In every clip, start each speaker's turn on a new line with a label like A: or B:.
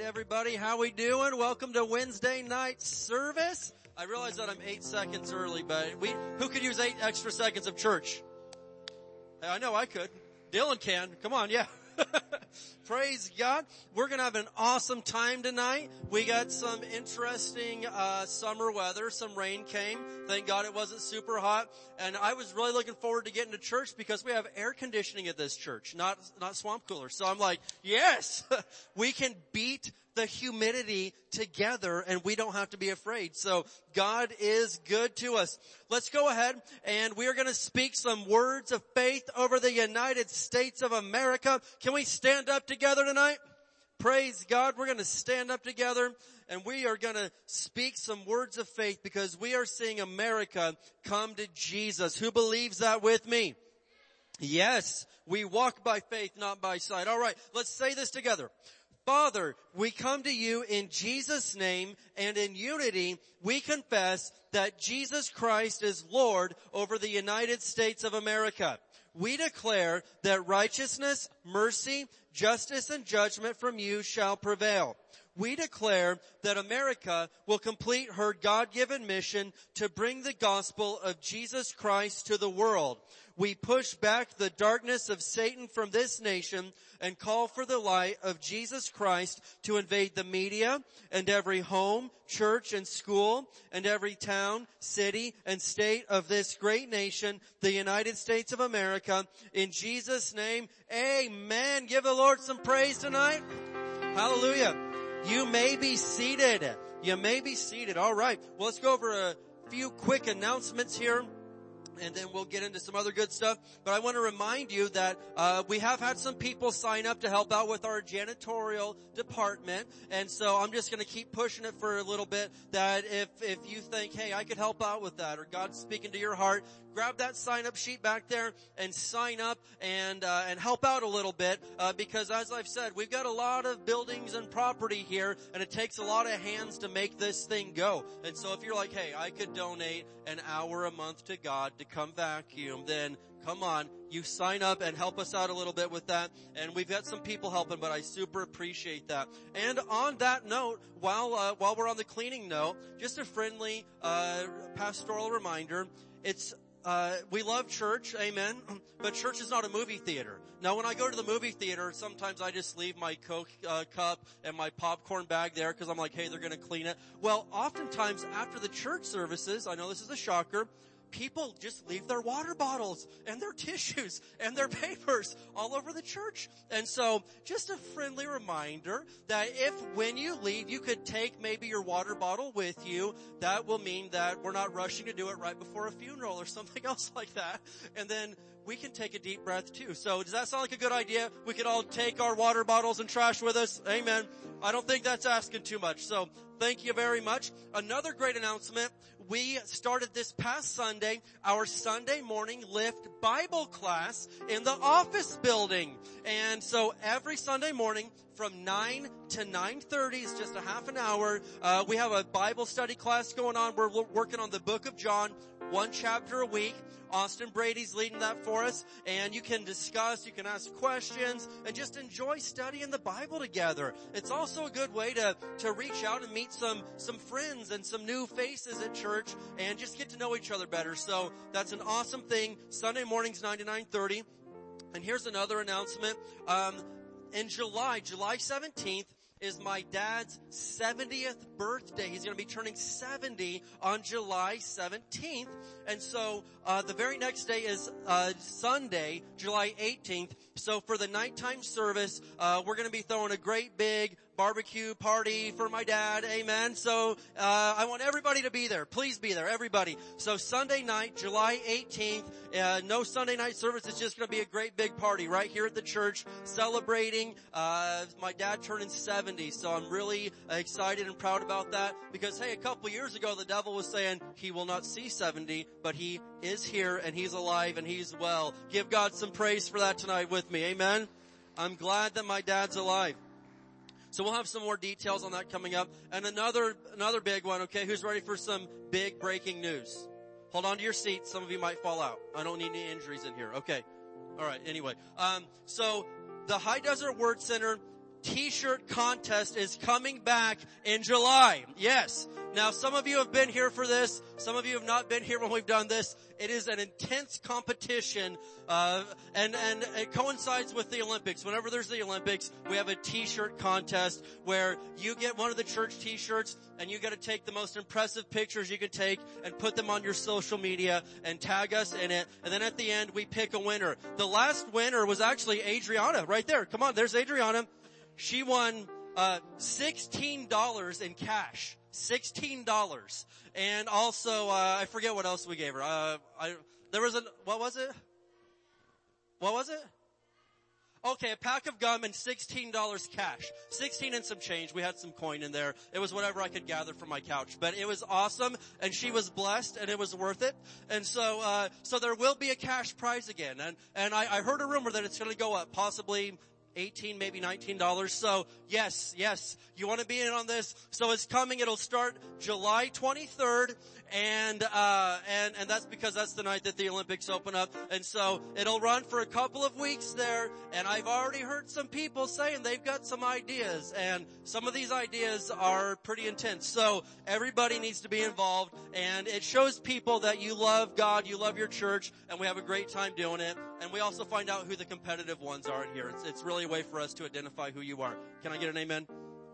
A: right, everybody, how we doing? Welcome to Wednesday night service. I realize that I'm eight seconds early, but we, who could use eight extra seconds of church? I know I could. Dylan can. Come on, yeah. Praise God. We're going to have an awesome time tonight. We got some interesting uh, summer weather. Some rain came. Thank God it wasn't super hot. And I was really looking forward to getting to church because we have air conditioning at this church, not not swamp cooler. So I'm like, yes, we can beat the humidity together and we don't have to be afraid. So God is good to us. Let's go ahead and we are going to speak some words of faith over the United States of America. Can we stand up together tonight? Praise God. We're going to stand up together and we are going to speak some words of faith because we are seeing America come to Jesus. Who believes that with me? Yes, we walk by faith, not by sight. All right, let's say this together. Father, we come to you in Jesus' name and in unity we confess that Jesus Christ is Lord over the United States of America. We declare that righteousness, mercy, justice, and judgment from you shall prevail. We declare that America will complete her God-given mission to bring the gospel of Jesus Christ to the world we push back the darkness of Satan from this nation and call for the light of Jesus Christ to invade the media and every home, church, and school and every town, city, and state of this great nation, the United States of America. In Jesus' name, amen. Give the Lord some praise tonight. Hallelujah. You may be seated. You may be seated. All right. Well, let's go over a few quick announcements here and then we'll get into some other good stuff. But I want to remind you that uh, we have had some people sign up to help out with our janitorial department, and so I'm just going to keep pushing it for a little bit. That if if you think, hey, I could help out with that, or God's speaking to your heart, grab that sign up sheet back there and sign up and uh, and help out a little bit uh, because as I've said, we've got a lot of buildings and property here, and it takes a lot of hands to make this thing go. And so if you're like, hey, I could donate an hour a month to God to come vacuum, then come on, you sign up and help us out a little bit with that. And we've got some people helping, but I super appreciate that. And on that note, while uh, while we're on the cleaning note, just a friendly uh, pastoral reminder. It's uh, we love church, amen, but church is not a movie theater. Now when I go to the movie theater, sometimes I just leave my Coke uh, cup and my popcorn bag there because I'm like, hey, they're gonna clean it. Well, oftentimes after the church services, I know this is a shocker, people just leave their water bottles and their tissues and their papers all over the church. And so just a friendly reminder that if when you leave, you could take maybe your water bottle with you, that will mean that we're not rushing to do it right before a funeral or something else like that. And then we can take a deep breath too. So does that sound like a good idea? We could all take our water bottles and trash with us. Amen. I don't think that's asking too much. So thank you very much. Another great announcement we started this past Sunday our Sunday morning lift Bible class in the office building. And so every Sunday morning from 9 to 9.30 is just a half an hour. Uh, we have a Bible study class going on. We're working on the book of John, one chapter a week. Austin Brady's leading that for us and you can discuss, you can ask questions and just enjoy studying the Bible together. It's also a good way to, to reach out and meet some, some friends and some new faces at church and just get to know each other better. So that's an awesome thing. Sunday mornings 9 to 9.30. And here's another announcement. Um, in July, July 17th, is my dad's 70th birthday. He's going to be turning 70 on July 17th. And so, uh, the very next day is, uh, Sunday, July 18th. So for the nighttime service, uh, we're going to be throwing a great big barbecue party for my dad. Amen. So, uh, I want everybody to be there. Please be there, everybody. So Sunday night, July 18th, uh, no Sunday night service. It's just going to be a great big party right here at the church celebrating, uh, my dad turning 70. So I'm really excited and proud about that because hey, a couple years ago the devil was saying he will not see 70, but he is here and he's alive and he's well. Give God some praise for that tonight with me. Amen. I'm glad that my dad's alive. So we'll have some more details on that coming up. And another, another big one, okay? Who's ready for some big breaking news? Hold on to your seat. Some of you might fall out. I don't need any injuries in here. Okay. All right. Anyway, um, so the High Desert Word Center t-shirt contest is coming back in July. Yes. Now some of you have been here for this. Some of you have not been here when we've done this. It is an intense competition, uh, and, and it coincides with the Olympics. Whenever there's the Olympics, we have a t-shirt contest where you get one of the church t-shirts and you gotta take the most impressive pictures you can take and put them on your social media and tag us in it. And then at the end, we pick a winner. The last winner was actually Adriana right there. Come on, there's Adriana. She won, uh, $16 in cash. $16. And also, uh, I forget what else we gave her. Uh, I, there was a, what was it? What was it? Okay, a pack of gum and $16 cash. 16 and some change. We had some coin in there. It was whatever I could gather from my couch. But it was awesome and she was blessed and it was worth it. And so, uh, so there will be a cash prize again. And, and I, I heard a rumor that it's gonna go up possibly 18, maybe $19. So yes, yes, you want to be in on this. So it's coming. It'll start July 23rd and uh, and and that's because that's the night that the Olympics open up, and so it'll run for a couple of weeks there. And I've already heard some people saying they've got some ideas, and some of these ideas are pretty intense. So everybody needs to be involved, and it shows people that you love God, you love your church, and we have a great time doing it. And we also find out who the competitive ones are in here. It's it's really a way for us to identify who you are. Can I get an amen?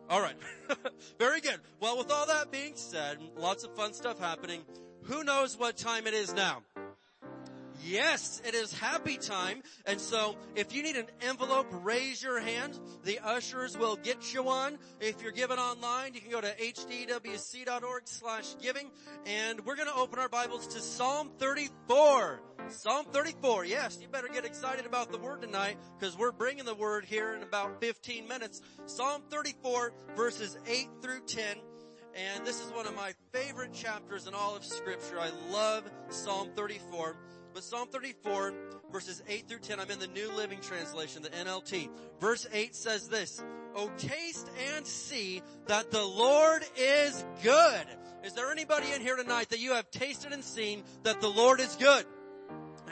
A: All right. Very good. Well, with all that being said, lots of fun stuff happening. Who knows what time it is now? Yes, it is happy time. And so if you need an envelope, raise your hand. The ushers will get you one. If you're giving online, you can go to hdwc.org slash giving. And we're going to open our Bibles to Psalm 34. Psalm 34. Yes, you better get excited about the word tonight because we're bringing the word here in about 15 minutes. Psalm 34 verses 8 through 10. And this is one of my favorite chapters in all of scripture. I love Psalm 34. But Psalm 34 verses 8 through 10, I'm in the New Living Translation, the NLT. Verse 8 says this, Oh taste and see that the Lord is good. Is there anybody in here tonight that you have tasted and seen that the Lord is good?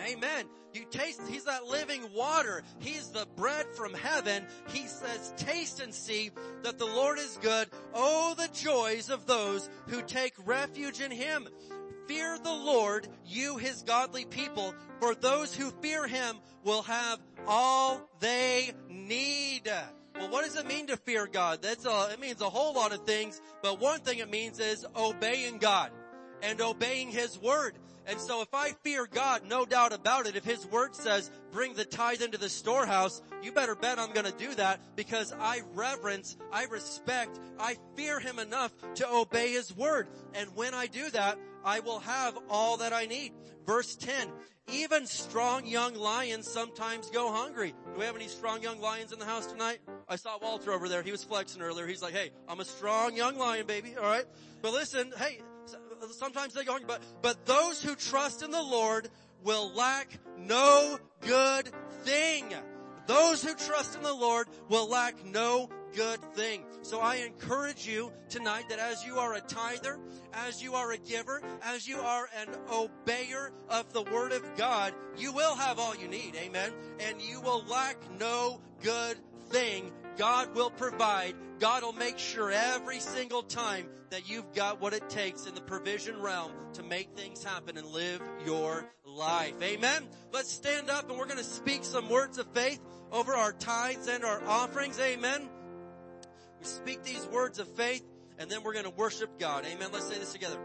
A: Amen. You taste, He's that living water. He's the bread from heaven. He says, taste and see that the Lord is good. Oh, the joys of those who take refuge in Him. Fear the Lord, you His godly people, for those who fear Him will have all they need. Well, what does it mean to fear God? That's a, it means a whole lot of things, but one thing it means is obeying God and obeying His word. And so if I fear God, no doubt about it, if His Word says, bring the tithe into the storehouse, you better bet I'm gonna do that because I reverence, I respect, I fear Him enough to obey His Word. And when I do that, I will have all that I need. Verse 10, even strong young lions sometimes go hungry. Do we have any strong young lions in the house tonight? I saw Walter over there. He was flexing earlier. He's like, hey, I'm a strong young lion, baby. All right. But listen, hey, sometimes they go hungry, but, but those who trust in the Lord will lack no good thing. Those who trust in the Lord will lack no good thing. So I encourage you tonight that as you are a tither, as you are a giver, as you are an obeyer of the word of God, you will have all you need. Amen. And you will lack no good thing God will provide. God will make sure every single time that you've got what it takes in the provision realm to make things happen and live your life. Amen. Let's stand up and we're going to speak some words of faith over our tithes and our offerings. Amen. Speak these words of faith and then we're going to worship God. Amen. Let's say this together.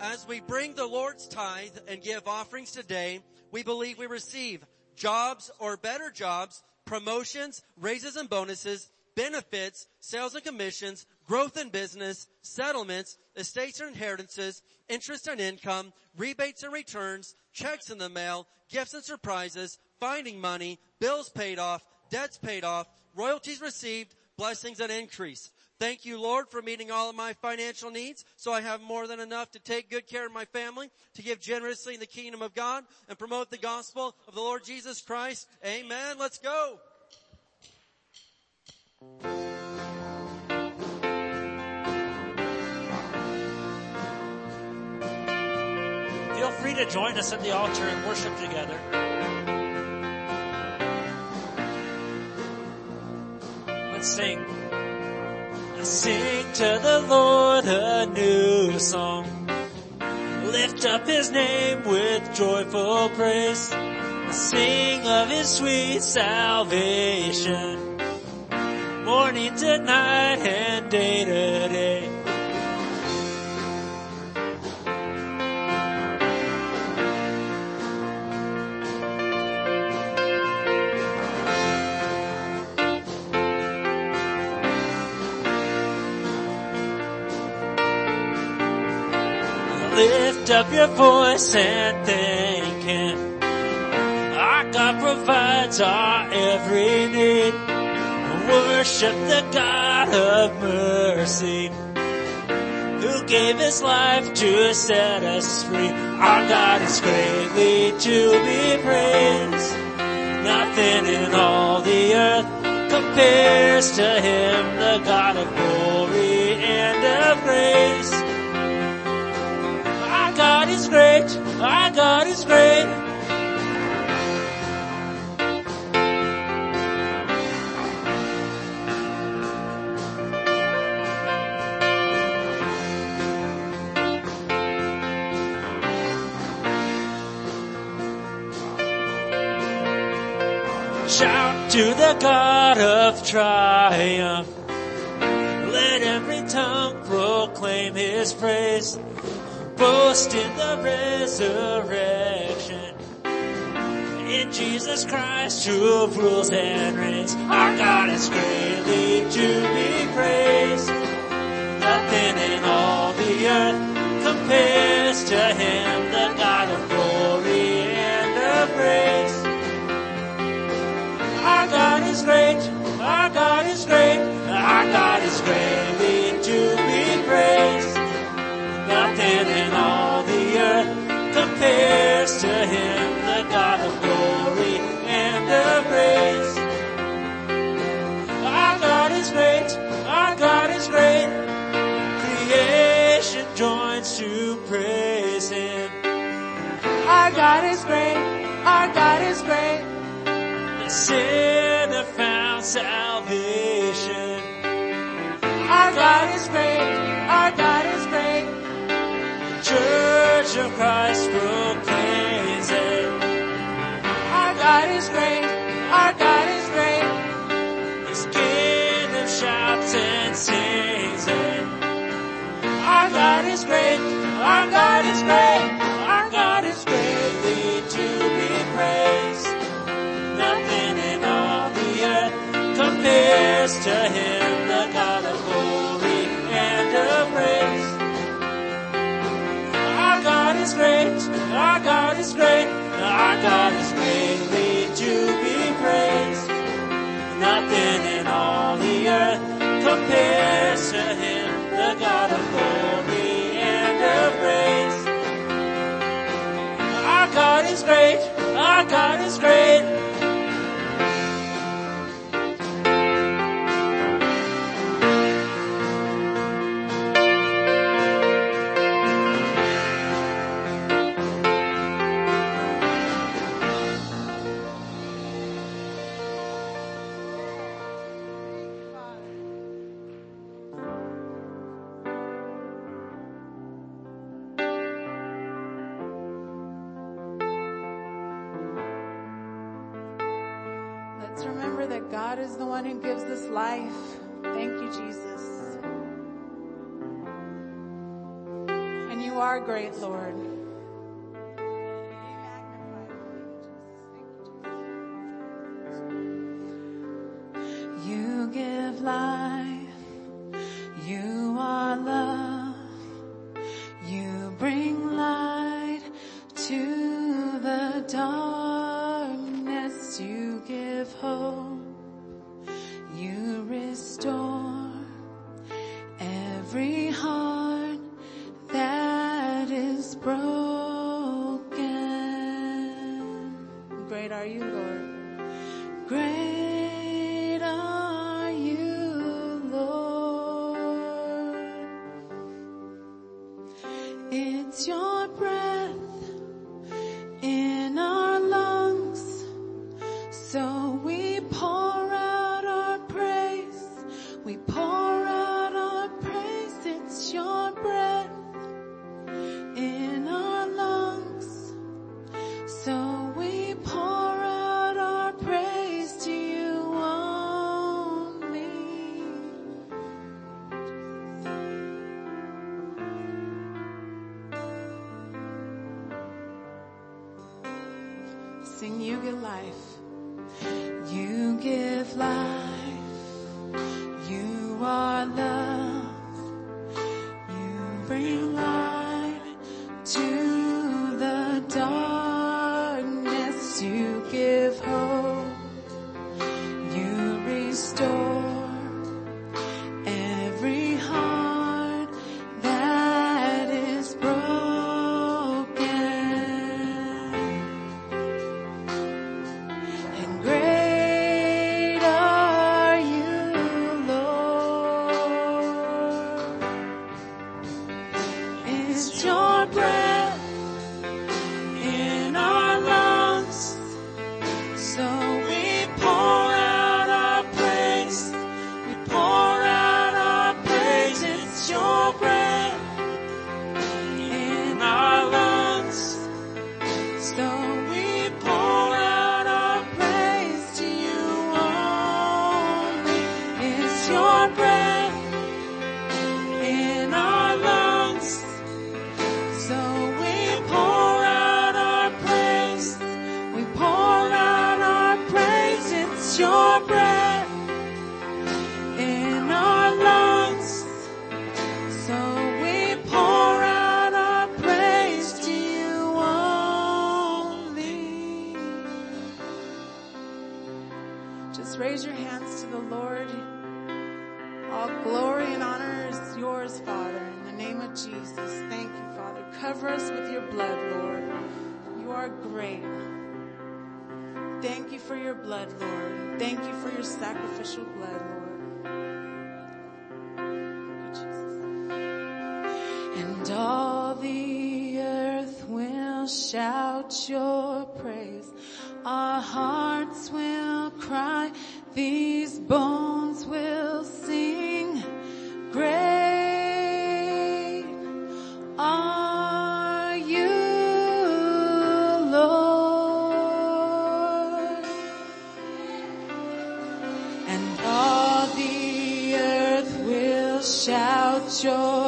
A: As we bring the Lord's tithe and give offerings today, we believe we receive jobs or better jobs promotions, raises and bonuses, benefits, sales and commissions, growth in business, settlements, estates and inheritances, interest and income, rebates and returns, checks in the mail, gifts and surprises, finding money, bills paid off, debts paid off, royalties received, blessings and increase. Thank you, Lord, for meeting all of my financial needs so I have more than enough to take good care of my family, to give generously in the kingdom of God, and promote the gospel of the Lord Jesus Christ. Amen. Let's go.
B: Feel free to join us at the altar and worship together. Let's sing. Sing to the Lord a new song. Lift up his name with joyful praise. Sing of his sweet salvation. Morning to night and day to day. Up your voice and thank Him. Our God provides our every need. Worship the God of mercy who gave His life to set us free. Our God is greatly to be praised. Nothing in all the earth compares to Him, the God of glory and of grace. Great. Our God is great. Shout to the God of triumph. Let every tongue proclaim his praise. Boast in the resurrection. In Jesus Christ who rules and reigns. Our God is greatly to be praised. Nothing in all the earth compares to him, the God of glory and of grace. Our God is great. Our God is great. Our God is greatly compares to Him, the God of glory and of grace. Our God is great. Our God is great. Creation joins to praise Him.
C: Our God is great. Our God is great.
B: The sinner found salvation.
C: Our God is great.
B: Of Christ proclaims it.
C: Our God is great. Our God is great.
B: His kingdom shouts and sings it.
C: Our God is great. Our God is great. Our God is greatly to be praised.
B: Nothing in all the earth compares to Him,
C: great. Our God is great.
B: Our God is greatly to be praised. Nothing in all the earth compares to Him, the God of glory and of praise.
C: Our God is great. Our God is great. God is the one who gives us life. Thank you, Jesus. And you are great, Lord. You give life. You are love. You bring light to the darkness. You give hope. sacrificial blood, Lord. And all the earth will shout your praise. Our hearts will cry. These bones will your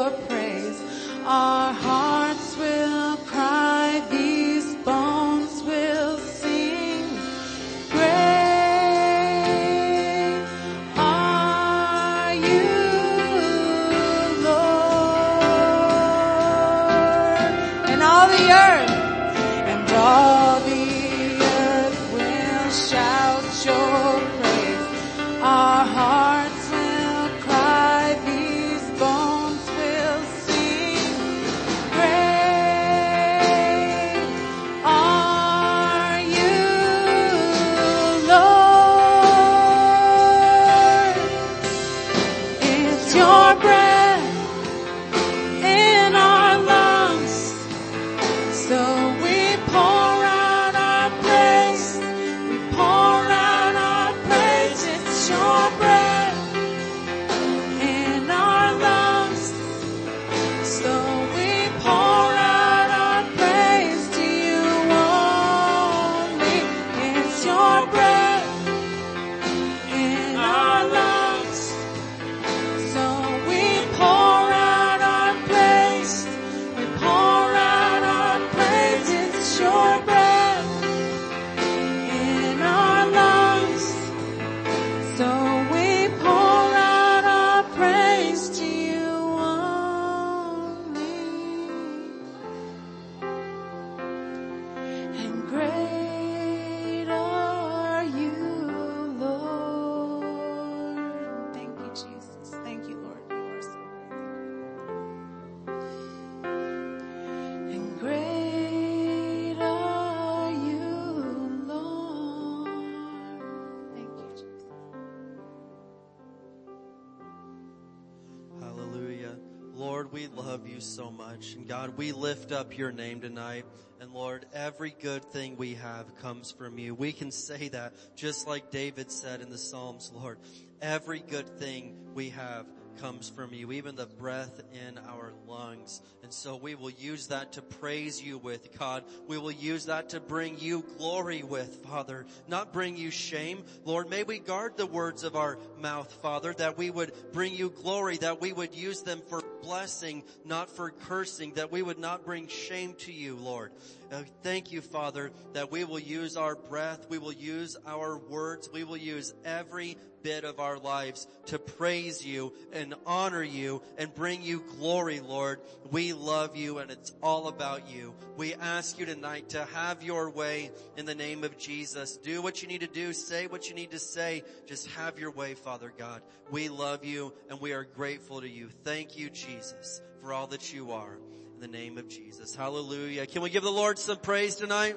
A: up your name tonight. And Lord, every good thing we have comes from you. We can say that just like David said in the Psalms, Lord. Every good thing we have comes from you. Even the breath in our lungs and so we will use that to praise you with, God. We will use that to bring you glory with, Father, not bring you shame. Lord, may we guard the words of our mouth, Father, that we would bring you glory, that we would use them for blessing, not for cursing, that we would not bring shame to you, Lord. Uh, thank you, Father, that we will use our breath, we will use our words, we will use every bit of our lives to praise you and honor you and bring you glory, Lord. We love you and it's all about you. We ask you tonight to have your way in the name of Jesus. Do what you need to do. Say what you need to say. Just have your way, Father God. We love you and we are grateful to you. Thank you, Jesus, for all that you are. In the name of Jesus. Hallelujah. Can we give the Lord some praise tonight?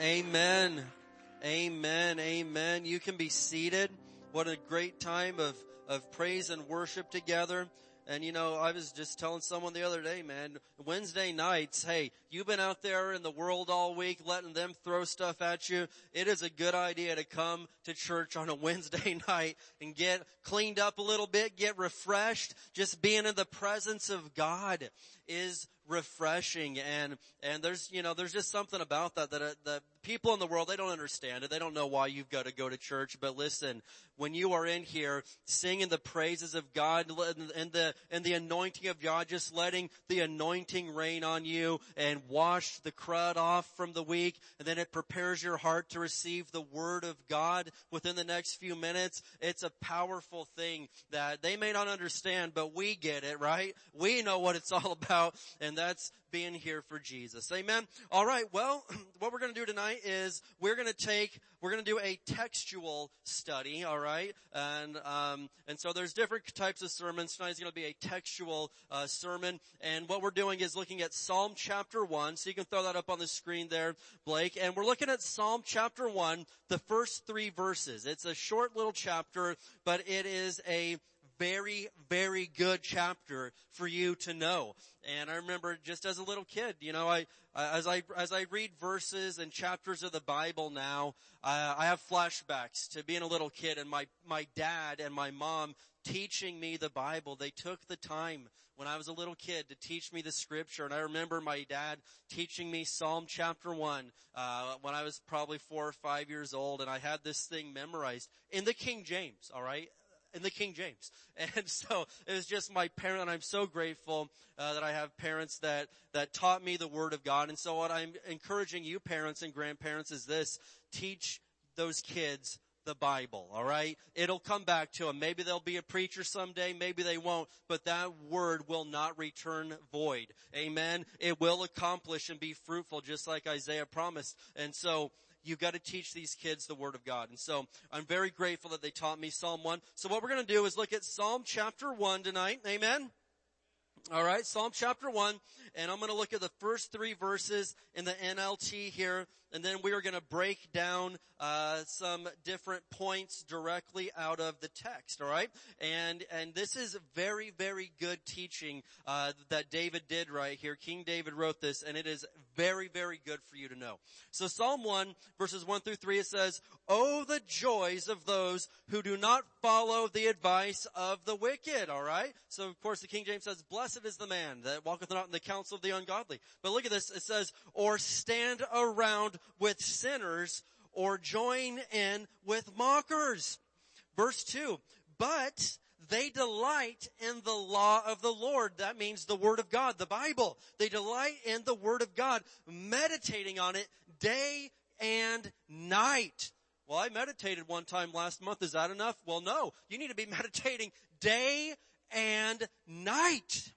A: Amen. Amen. Amen. You can be seated. What a great time of, of praise and worship together. And you know, I was just telling someone the other day, man, Wednesday nights, hey, you've been out there in the world all week letting them throw stuff at you. It is a good idea to come to church on a Wednesday night and get cleaned up a little bit, get refreshed. Just being in the presence of God is refreshing and and there's you know there's just something about that that uh, the people in the world they don't understand it. They don't know why you've got to go to church. But listen when you are in here singing the praises of God and the and the anointing of God just letting the anointing rain on you and wash the crud off from the week and then it prepares your heart to receive the word of God within the next few minutes it's a powerful thing that they may not understand but we get it right? We know what it's all about and that's being here for Jesus. Amen. All right. Well, what we're going to do tonight is we're going to take, we're going to do a textual study. All right. And, um, and so there's different types of sermons. Tonight's going to be a textual, uh, sermon. And what we're doing is looking at Psalm chapter one. So you can throw that up on the screen there, Blake. And we're looking at Psalm chapter one, the first three verses. It's a short little chapter, but it is a very, very good chapter for you to know. And I remember just as a little kid, you know, I, as I, as I read verses and chapters of the Bible now, uh, I have flashbacks to being a little kid and my, my dad and my mom teaching me the Bible. They took the time when I was a little kid to teach me the scripture. And I remember my dad teaching me Psalm chapter one, uh, when I was probably four or five years old. And I had this thing memorized in the King James, alright? In the King James. And so it was just my parent, and I'm so grateful uh, that I have parents that that taught me the Word of God. And so what I'm encouraging you, parents and grandparents, is this: teach those kids the Bible, alright? It'll come back to them. Maybe they'll be a preacher someday, maybe they won't, but that word will not return void. Amen? It will accomplish and be fruitful just like Isaiah promised. And so, You've got to teach these kids the Word of God. And so I'm very grateful that they taught me Psalm 1. So what we're going to do is look at Psalm chapter 1 tonight. Amen. All right, Psalm chapter 1, and I'm going to look at the first three verses in the NLT here, and then we are going to break down uh, some different points directly out of the text. All right, and and this is very very good teaching uh, that David did right here. King David wrote this, and it is very very good for you to know. So Psalm 1 verses 1 through 3 it says, "Oh the joys of those who do not follow the advice of the wicked." All right, so of course the King James says. Blessed is the man that walketh not in the counsel of the ungodly. But look at this. It says, or stand around with sinners or join in with mockers. Verse two, but they delight in the law of the Lord. That means the Word of God, the Bible. They delight in the Word of God, meditating on it day and night. Well, I meditated one time last month. Is that enough? Well, no. You need to be meditating day and night.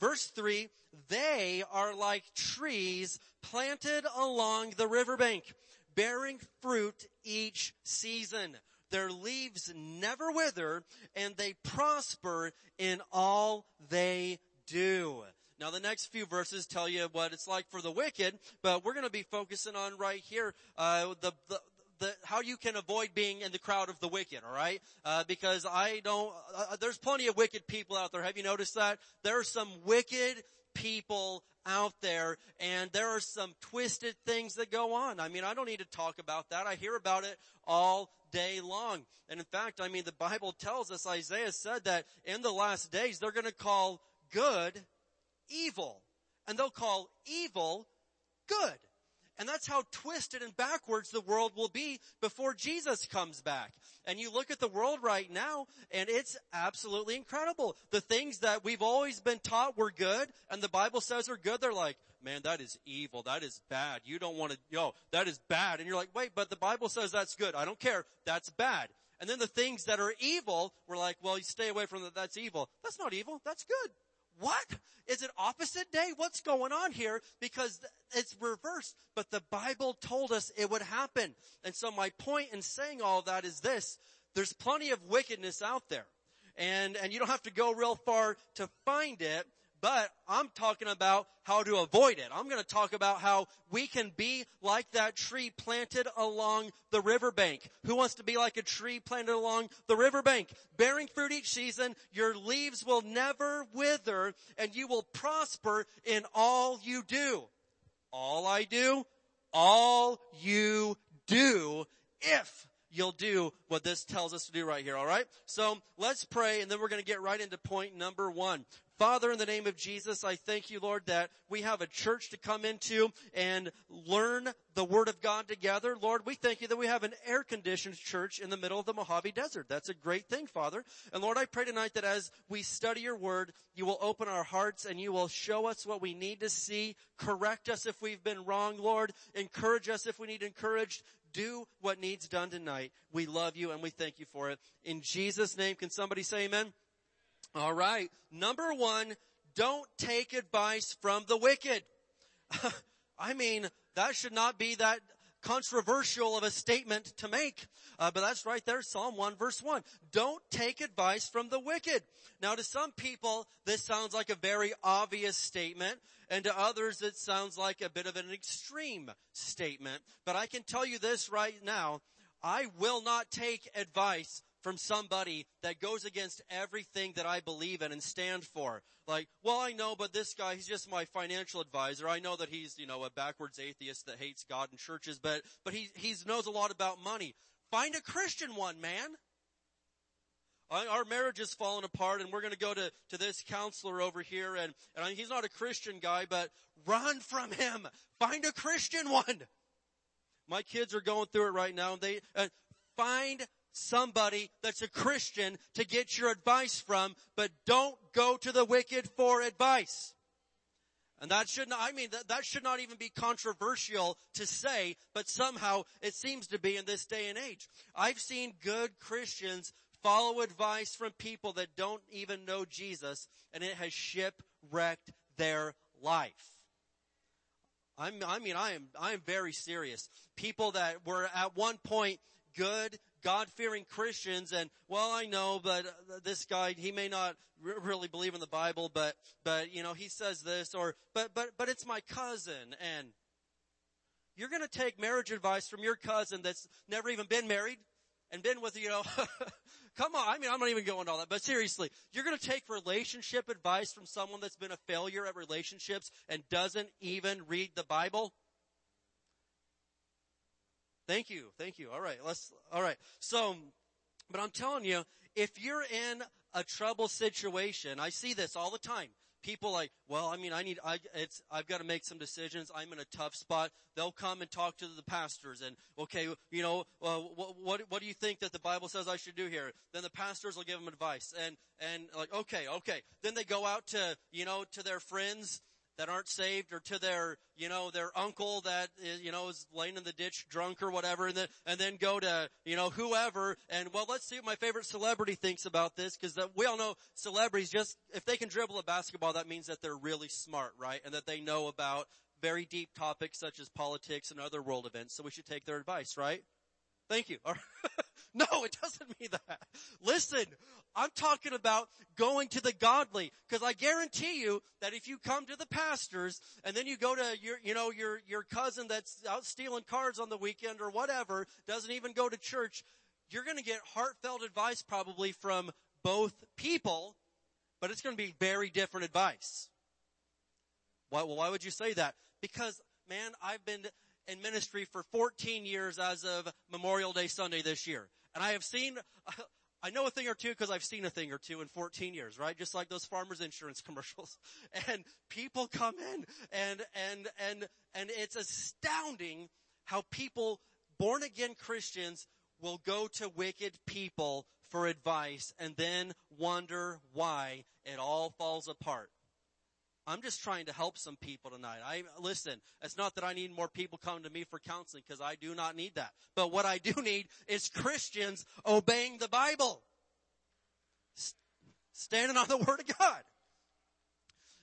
A: Verse 3, they are like trees planted along the riverbank, bearing fruit each season. Their leaves never wither, and they prosper in all they do. Now the next few verses tell you what it's like for the wicked, but we're going to be focusing on right here uh, the, the the, how you can avoid being in the crowd of the wicked, alright? Uh, because I don't, uh, uh, there's plenty of wicked people out there. Have you noticed that? There are some wicked people out there and there are some twisted things that go on. I mean, I don't need to talk about that. I hear about it all day long. And in fact, I mean, the Bible tells us, Isaiah said that in the last days, they're gonna call good evil. And they'll call evil good. And that's how twisted and backwards the world will be before Jesus comes back. And you look at the world right now and it's absolutely incredible. The things that we've always been taught were good and the Bible says are good, they're like, man, that is evil. That is bad. You don't want to, yo, that is bad. And you're like, wait, but the Bible says that's good. I don't care. That's bad. And then the things that are evil, we're like, well, you stay away from that. That's evil. That's not evil. That's good. What? Is it opposite day? What's going on here? Because it's reversed, but the Bible told us it would happen. And so my point in saying all that is this. There's plenty of wickedness out there. And, and you don't have to go real far to find it, but I'm talking about how to avoid it. I'm going to talk about how we can be like that tree planted along the riverbank. Who wants to be like a tree planted along the riverbank? Bearing fruit each season, your leaves will never wither and you will prosper in all you do. All I do, all you do if you'll do what this tells us to do right here, alright? So let's pray and then we're gonna get right into point number one. Father, in the name of Jesus, I thank you, Lord, that we have a church to come into and learn the Word of God together. Lord, we thank you that we have an air-conditioned church in the middle of the Mojave Desert. That's a great thing, Father. And Lord, I pray tonight that as we study your Word, you will open our hearts and you will show us what we need to see, correct us if we've been wrong, Lord, encourage us if we need encouraged, do what needs done tonight. We love you and we thank you for it. In Jesus' name, can somebody say amen? All right. Number one, don't take advice from the wicked. I mean, that should not be that controversial of a statement to make. Uh, but that's right there, Psalm 1 verse 1. Don't take advice from the wicked. Now to some people, this sounds like a very obvious statement, and to others it sounds like a bit of an extreme statement. But I can tell you this right now, I will not take advice from somebody that goes against everything that I believe in and stand for. Like, well, I know, but this guy, he's just my financial advisor. I know that he's, you know, a backwards atheist that hates God and churches, but, but he, he knows a lot about money. Find a Christian one, man. Our marriage is falling apart and we're going to go to, to this counselor over here and, and he's not a Christian guy, but run from him. Find a Christian one. My kids are going through it right now and they, uh, find somebody that's a Christian to get your advice from, but don't go to the wicked for advice. And that should not, I mean, that, that should not even be controversial to say, but somehow it seems to be in this day and age. I've seen good Christians follow advice from people that don't even know Jesus, and it has shipwrecked their life. I'm, I mean, I am, I am very serious. People that were at one point good God-fearing Christians and, well, I know, but uh, this guy, he may not r- really believe in the Bible, but, but, you know, he says this or, but, but, but it's my cousin and you're gonna take marriage advice from your cousin that's never even been married and been with, you know, come on, I mean, I'm not even going to all that, but seriously, you're gonna take relationship advice from someone that's been a failure at relationships and doesn't even read the Bible? Thank you. Thank you. All right. Let's, all right. So, but I'm telling you, if you're in a trouble situation, I see this all the time. People like, well, I mean, I need, I, it's, I've got to make some decisions. I'm in a tough spot. They'll come and talk to the pastors and, okay, you know, uh, what, what, what do you think that the Bible says I should do here? Then the pastors will give them advice and, and like, okay, okay. Then they go out to, you know, to their friends that aren't saved or to their, you know, their uncle that is, you know, is laying in the ditch drunk or whatever and then, and then go to, you know, whoever and well, let's see what my favorite celebrity thinks about this because we all know celebrities just, if they can dribble a basketball, that means that they're really smart, right? And that they know about very deep topics such as politics and other world events. So we should take their advice, right? Thank you. no, it doesn't mean that. Listen, I'm talking about going to the godly. Cause I guarantee you that if you come to the pastors and then you go to your, you know, your, your cousin that's out stealing cars on the weekend or whatever, doesn't even go to church, you're gonna get heartfelt advice probably from both people, but it's gonna be very different advice. Why, well, why would you say that? Because, man, I've been in ministry for 14 years as of Memorial Day Sunday this year. And I have seen I know a thing or two because I've seen a thing or two in 14 years, right? Just like those farmers insurance commercials. And people come in and, and, and, and it's astounding how people, born again Christians, will go to wicked people for advice and then wonder why it all falls apart. I'm just trying to help some people tonight. I listen. It's not that I need more people coming to me for counseling because I do not need that. But what I do need is Christians obeying the Bible, standing on the Word of God.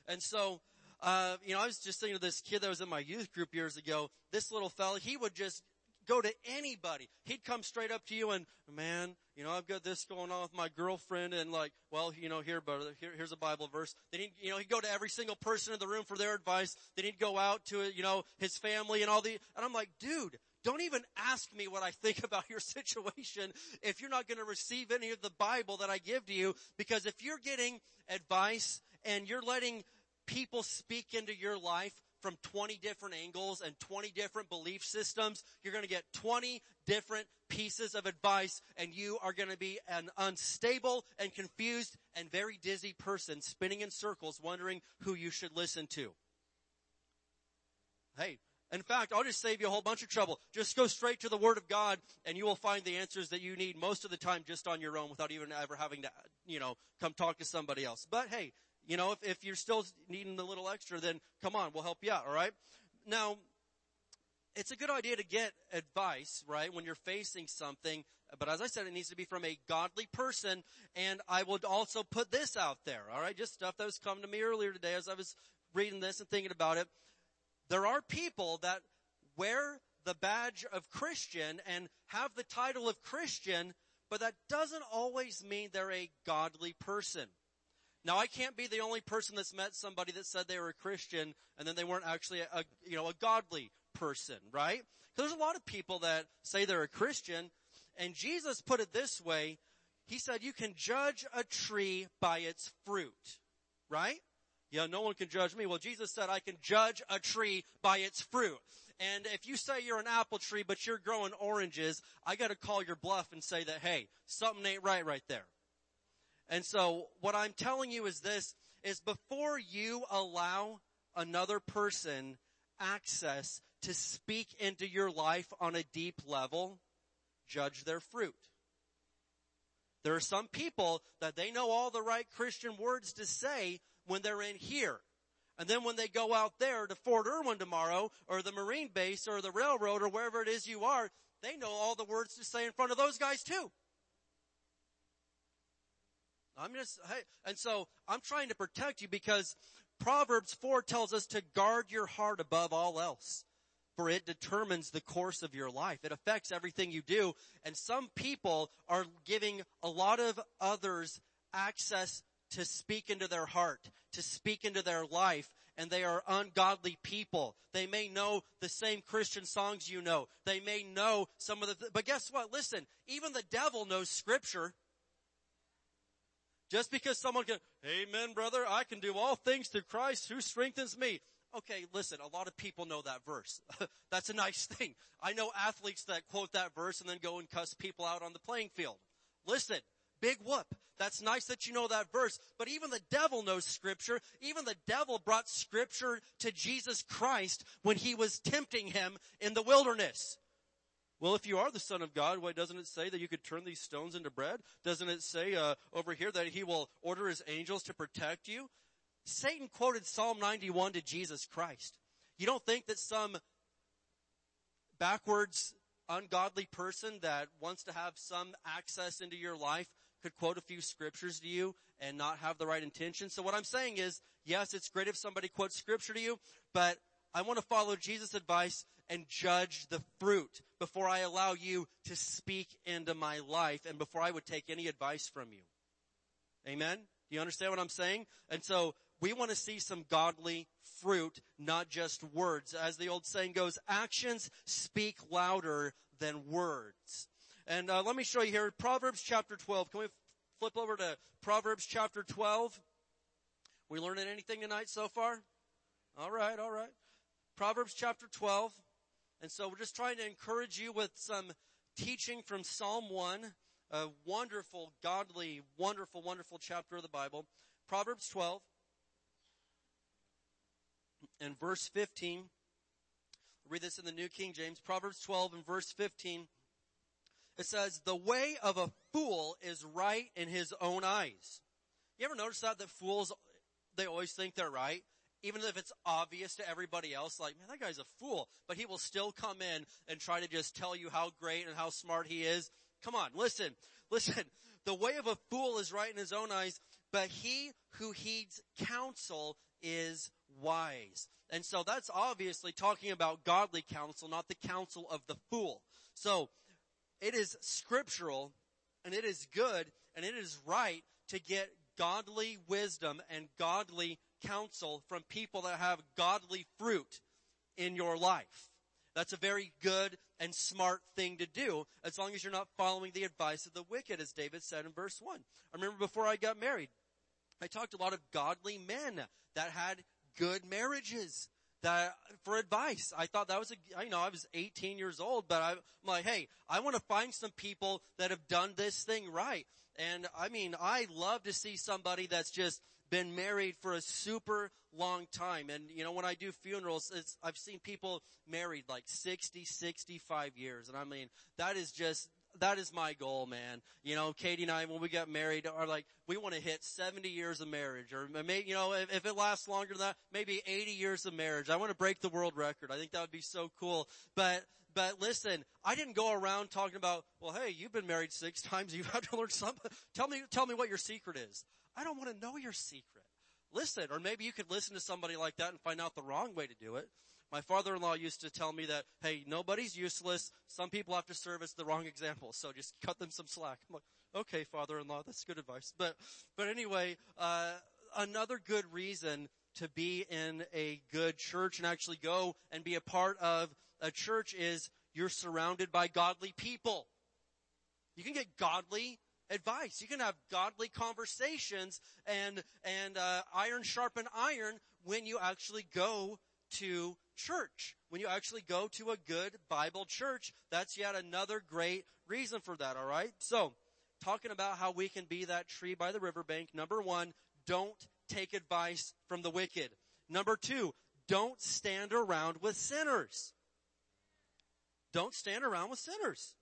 A: And so, uh, you know, I was just thinking of this kid that was in my youth group years ago. This little fella, he would just go to anybody. He'd come straight up to you and, man, you know, I've got this going on with my girlfriend and like, well, you know, here, brother, here, here's a Bible verse. Then he'd, you know, he'd go to every single person in the room for their advice. Then he'd go out to, you know, his family and all the, and I'm like, dude, don't even ask me what I think about your situation if you're not going to receive any of the Bible that I give to you. Because if you're getting advice and you're letting people speak into your life from 20 different angles and 20 different belief systems. You're going to get 20 different pieces of advice and you are going to be an unstable and confused and very dizzy person spinning in circles wondering who you should listen to. Hey, in fact, I'll just save you a whole bunch of trouble. Just go straight to the Word of God and you will find the answers that you need most of the time just on your own without even ever having to, you know, come talk to somebody else. But hey, you know, if, if you're still needing a little extra, then come on, we'll help you out, alright? Now, it's a good idea to get advice, right, when you're facing something, but as I said, it needs to be from a godly person, and I would also put this out there, alright, just stuff that was coming to me earlier today as I was reading this and thinking about it. There are people that wear the badge of Christian and have the title of Christian, but that doesn't always mean they're a godly person. Now I can't be the only person that's met somebody that said they were a Christian and then they weren't actually a, you know, a godly person, right? Because There's a lot of people that say they're a Christian and Jesus put it this way. He said you can judge a tree by its fruit, right? Yeah, no one can judge me. Well, Jesus said I can judge a tree by its fruit. And if you say you're an apple tree, but you're growing oranges, I gotta call your bluff and say that, hey, something ain't right right there. And so what I'm telling you is this, is before you allow another person access to speak into your life on a deep level, judge their fruit. There are some people that they know all the right Christian words to say when they're in here. And then when they go out there to Fort Irwin tomorrow, or the Marine base, or the railroad, or wherever it is you are, they know all the words to say in front of those guys too. I'm just, hey, and so I'm trying to protect you because Proverbs 4 tells us to guard your heart above all else. For it determines the course of your life. It affects everything you do. And some people are giving a lot of others access to speak into their heart, to speak into their life, and they are ungodly people. They may know the same Christian songs you know. They may know some of the, th- but guess what? Listen, even the devil knows scripture. Just because someone can, amen brother, I can do all things through Christ who strengthens me. Okay, listen, a lot of people know that verse. That's a nice thing. I know athletes that quote that verse and then go and cuss people out on the playing field. Listen, big whoop. That's nice that you know that verse, but even the devil knows scripture. Even the devil brought scripture to Jesus Christ when he was tempting him in the wilderness. Well, if you are the Son of God, why doesn't it say that you could turn these stones into bread? Doesn't it say uh, over here that He will order His angels to protect you? Satan quoted Psalm 91 to Jesus Christ. You don't think that some backwards, ungodly person that wants to have some access into your life could quote a few scriptures to you and not have the right intention? So what I'm saying is, yes, it's great if somebody quotes scripture to you, but I want to follow Jesus' advice and judge the fruit before I allow you to speak into my life and before I would take any advice from you. Amen? Do you understand what I'm saying? And so we want to see some godly fruit, not just words. As the old saying goes, actions speak louder than words. And uh, let me show you here, Proverbs chapter 12. Can we flip over to Proverbs chapter 12? We learning anything tonight so far? All right, all right. Proverbs chapter 12. And so we're just trying to encourage you with some teaching from Psalm 1 a wonderful, godly, wonderful, wonderful chapter of the Bible. Proverbs 12 and verse 15. Read this in the New King James. Proverbs 12 and verse 15. It says, the way of a fool is right in his own eyes. You ever notice that? That fools, they always think they're right. Even if it's obvious to everybody else, like, man, that guy's a fool. But he will still come in and try to just tell you how great and how smart he is. Come on, listen, listen. The way of a fool is right in his own eyes, but he who heeds counsel is wise. And so that's obviously talking about godly counsel, not the counsel of the fool. So it is scriptural and it is good and it is right to get godly wisdom and godly counsel from people that have godly fruit in your life. That's a very good and smart thing to do as long as you're not following the advice of the wicked as David said in verse 1. I remember before I got married, I talked to a lot of godly men that had good marriages that for advice. I thought that was a, you know, I was 18 years old, but I'm like, hey, I want to find some people that have done this thing right. And I mean, I love to see somebody that's just been married for a super long time. And you know, when I do funerals, I've seen people married like 60, 65 years. And I mean, that is just, that is my goal, man. You know, Katie and I, when we got married, are like, we want to hit 70 years of marriage, or maybe, you know, if, if, it lasts longer than that, maybe 80 years of marriage. I want to break the world record. I think that would be so cool. But, but listen, I didn't go around talking about, well, hey, you've been married six times. You've had to learn something. Tell me, tell me what your secret is. I don't want to know your secret. Listen, or maybe you could listen to somebody like that and find out the wrong way to do it. My father-in-law used to tell me that, hey, nobody's useless. Some people have to serve as the wrong example, so just cut them some slack. I'm like, okay, father-in-law, that's good advice. But, but anyway, uh, another good reason to be in a good church and actually go and be a part of a church is you're surrounded by godly people. You can get godly advice. You can have godly conversations and, and, uh, iron sharpen iron when you actually go to church. When you actually go to a good Bible church, that's yet another great reason for that, alright? So, talking about how we can be that tree by the riverbank. Number one, don't take advice from the wicked. Number two, don't stand around with sinners. Don't stand around with sinners.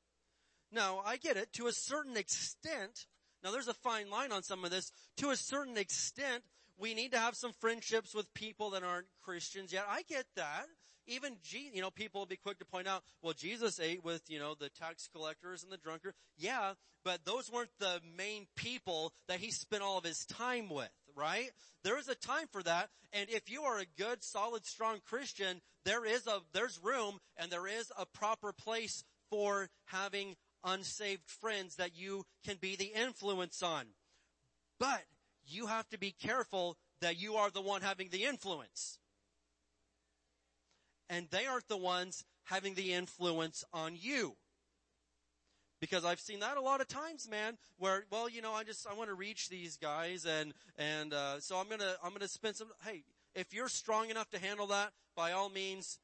A: Now, I get it to a certain extent. Now there's a fine line on some of this. To a certain extent, we need to have some friendships with people that aren't Christians yet. I get that. Even, G, you know, people will be quick to point out, well, Jesus ate with, you know, the tax collectors and the drunkard. Yeah, but those weren't the main people that he spent all of his time with, right? There is a time for that. And if you are a good, solid, strong Christian, there is a, there's room and there is a proper place for having unsaved friends that you can be the influence on. But you have to be careful that you are the one having the influence. And they aren't the ones having the influence on you. Because I've seen that a lot of times, man, where, well, you know, I just, I want to reach these guys and, and, uh, so I'm gonna, I'm gonna spend some, hey, if you're strong enough to handle that, by all means,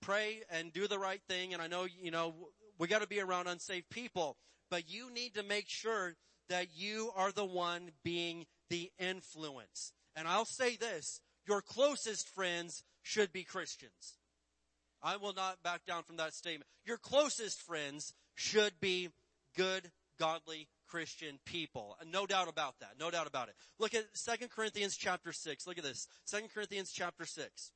A: pray and do the right thing. And I know, you know, we got to be around unsaved people, but you need to make sure that you are the one being the influence. And I'll say this, your closest friends should be Christians. I will not back down from that statement. Your closest friends should be good, godly Christian people. No doubt about that. No doubt about it. Look at 2 Corinthians chapter 6. Look at this. 2 Corinthians chapter 6.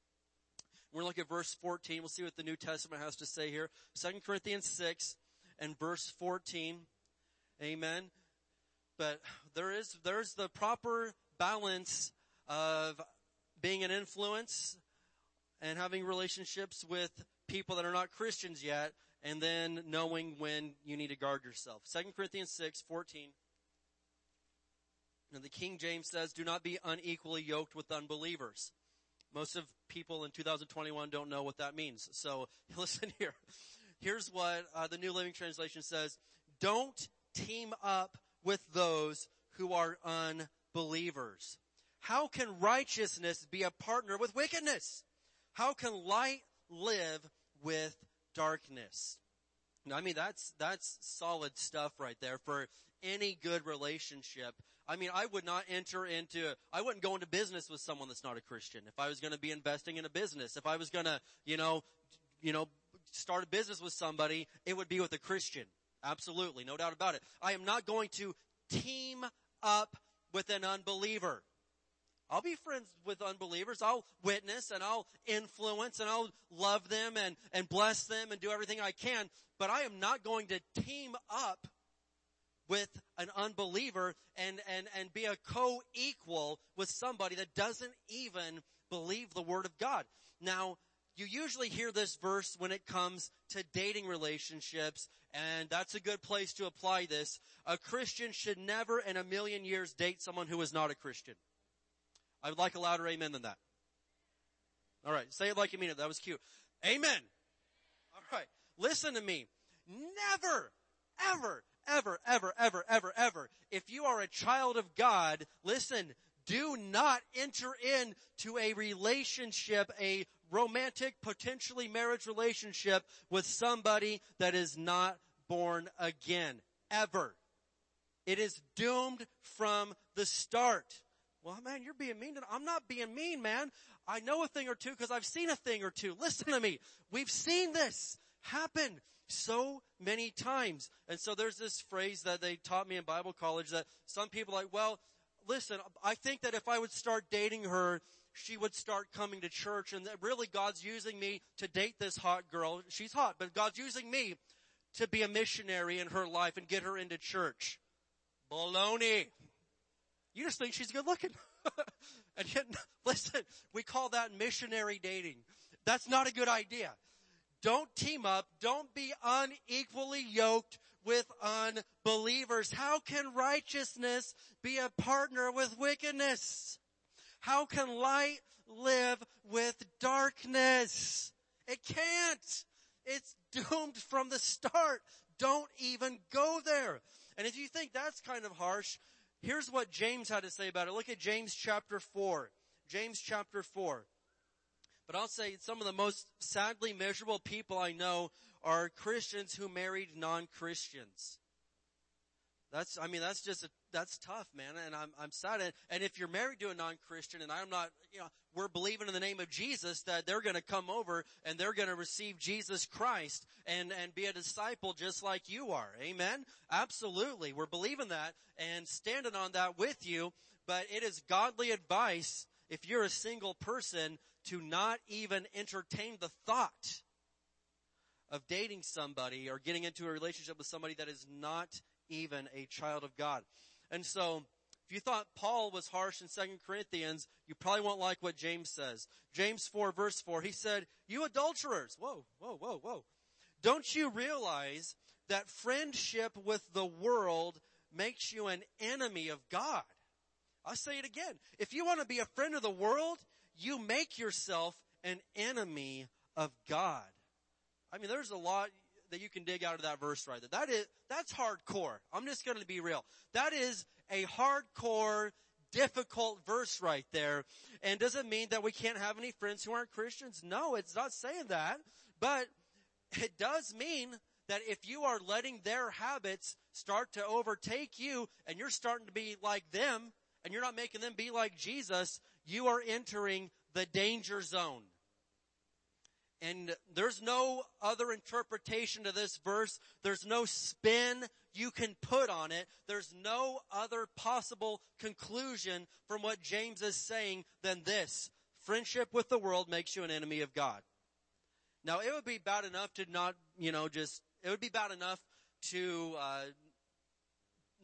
A: We're look at verse 14. We'll see what the New Testament has to say here. 2 Corinthians 6 and verse 14. Amen. But there is, there's the proper balance of being an influence and having relationships with people that are not Christians yet and then knowing when you need to guard yourself. 2 Corinthians 6, 14. And the King James says, do not be unequally yoked with unbelievers. Most of people in 2021 don't know what that means. So listen here. Here's what uh, the New Living Translation says. Don't team up with those who are unbelievers. How can righteousness be a partner with wickedness? How can light live with darkness? Now, I mean, that's, that's solid stuff right there for any good relationship. I mean, I would not enter into, I wouldn't go into business with someone that's not a Christian. If I was going to be investing in a business, if I was going to, you know, you know, start a business with somebody, it would be with a Christian. Absolutely, no doubt about it. I am not going to team up with an unbeliever. I'll be friends with unbelievers. I'll witness and I'll influence and I'll love them and, and bless them and do everything I can. But I am not going to team up with an unbeliever and, and, and be a co-equal with somebody that doesn't even believe the word of God. Now, you usually hear this verse when it comes to dating relationships, and that's a good place to apply this. A Christian should never in a million years date someone who is not a Christian. I would like a louder amen than that. All right, say it like you mean it. That was cute. Amen. All right, listen to me. Never, ever, ever, ever, ever, ever, ever, if you are a child of God, listen, do not enter into a relationship, a romantic, potentially marriage relationship with somebody that is not born again. Ever. It is doomed from the start. Well, man, you're being mean. To I'm not being mean, man. I know a thing or two because I've seen a thing or two. Listen to me. We've seen this happen so many times. And so there's this phrase that they taught me in Bible college that some people like, well, listen, I think that if I would start dating her, she would start coming to church and that really God's using me to date this hot girl. She's hot, but God's using me to be a missionary in her life and get her into church. Baloney. You just think she's good looking. and yet, listen, we call that missionary dating. That's not a good idea. Don't team up. Don't be unequally yoked with unbelievers. How can righteousness be a partner with wickedness? How can light live with darkness? It can't. It's doomed from the start. Don't even go there. And if you think that's kind of harsh, here's what James had to say about it. Look at James chapter 4. James chapter 4. But I'll say some of the most sadly miserable people I know are Christians who married non-Christians. That's, I mean, that's just a, that's tough, man. And I'm, I'm sad. And, if you're married to a non-Christian and I'm not, you know, we're believing in the name of Jesus that they're going to come over and they're going to receive Jesus Christ and, and be a disciple just like you are. Amen. Absolutely. We're believing that and standing on that with you. But it is godly advice if you're a single person to not even entertain the thought of dating somebody or getting into a relationship with somebody that is not even a child of God. And so, if you thought Paul was harsh in 2 Corinthians, you probably won't like what James says. James 4 verse 4, he said, you adulterers, whoa, whoa, whoa, whoa. Don't you realize that friendship with the world makes you an enemy of God? I'll say it again. If you want to be a friend of the world, you make yourself an enemy of God. I mean, there's a lot that you can dig out of that verse right there. That is, that's hardcore. I'm just going to be real. That is a hardcore, difficult verse right there. And does it mean that we can't have any friends who aren't Christians? No, it's not saying that. But it does mean that if you are letting their habits start to overtake you and you're starting to be like them and you're not making them be like Jesus, you are entering the danger zone. And there's no other interpretation to this verse. There's no spin you can put on it. There's no other possible conclusion from what James is saying than this. Friendship with the world makes you an enemy of God. Now it would be bad enough to not, you know, just, it would be bad enough to, uh,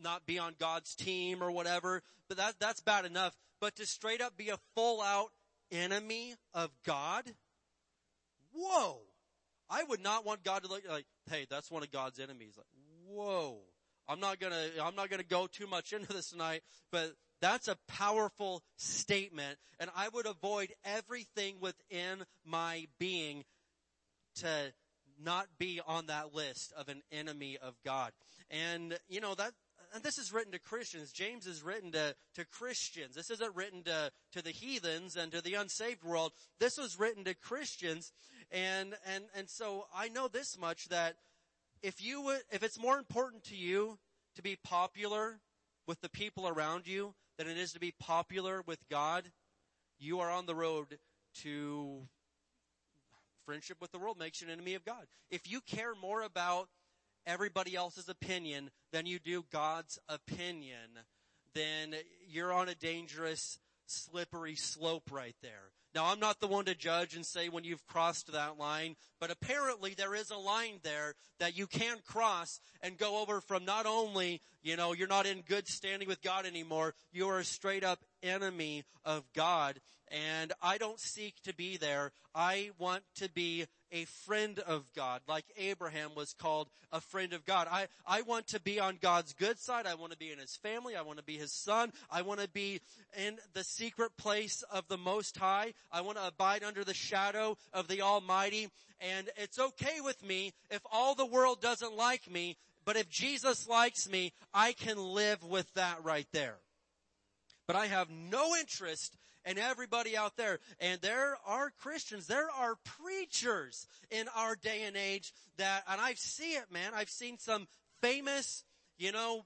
A: not be on God's team or whatever, but that, that's bad enough. But to straight up be a full out enemy of God, whoa. I would not want God to look like, hey, that's one of God's enemies. Like, whoa. I'm not gonna, I'm not gonna go too much into this tonight, but that's a powerful statement and I would avoid everything within my being to not be on that list of an enemy of God. And, you know, that, and this is written to Christians. James is written to, to Christians. This isn't written to, to the heathens and to the unsaved world. This was written to Christians. And, and, and so I know this much that if you would, if it's more important to you to be popular with the people around you than it is to be popular with God, you are on the road to friendship with the world makes you an enemy of God. If you care more about everybody else's opinion than you do God's opinion, then you're on a dangerous, slippery slope right there. Now I'm not the one to judge and say when you've crossed that line, but apparently there is a line there that you can cross and go over from not only, you know, you're not in good standing with God anymore, you are straight up enemy of God. And I don't seek to be there. I want to be a friend of God, like Abraham was called a friend of God. I, I want to be on God's good side. I want to be in his family. I want to be his son. I want to be in the secret place of the Most High. I want to abide under the shadow of the Almighty. And it's okay with me if all the world doesn't like me, but if Jesus likes me, I can live with that right there. But I have no interest in everybody out there. And there are Christians, there are preachers in our day and age that, and I see it, man. I've seen some famous, you know,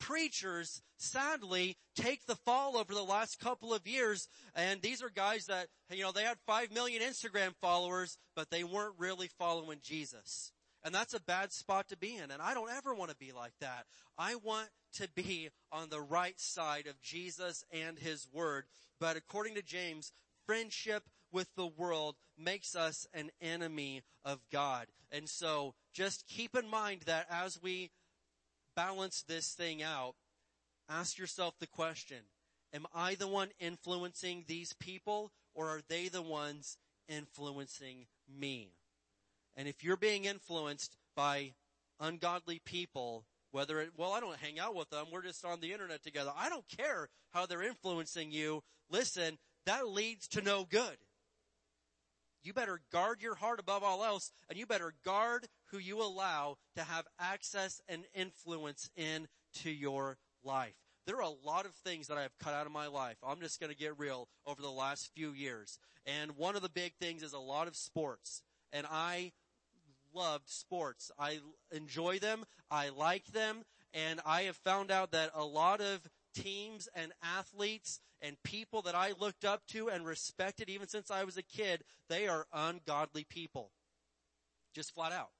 A: preachers sadly take the fall over the last couple of years. And these are guys that, you know, they had five million Instagram followers, but they weren't really following Jesus. And that's a bad spot to be in. And I don't ever want to be like that. I want to be on the right side of Jesus and His Word. But according to James, friendship with the world makes us an enemy of God. And so just keep in mind that as we balance this thing out, ask yourself the question, am I the one influencing these people or are they the ones influencing me? And if you're being influenced by ungodly people, whether it, well, I don't hang out with them. We're just on the internet together. I don't care how they're influencing you. Listen, that leads to no good. You better guard your heart above all else, and you better guard who you allow to have access and influence into your life. There are a lot of things that I have cut out of my life. I'm just going to get real over the last few years. And one of the big things is a lot of sports. And I loved sports. I enjoy them. I like them. And I have found out that a lot of teams and athletes and people that I looked up to and respected even since I was a kid, they are ungodly people. Just flat out.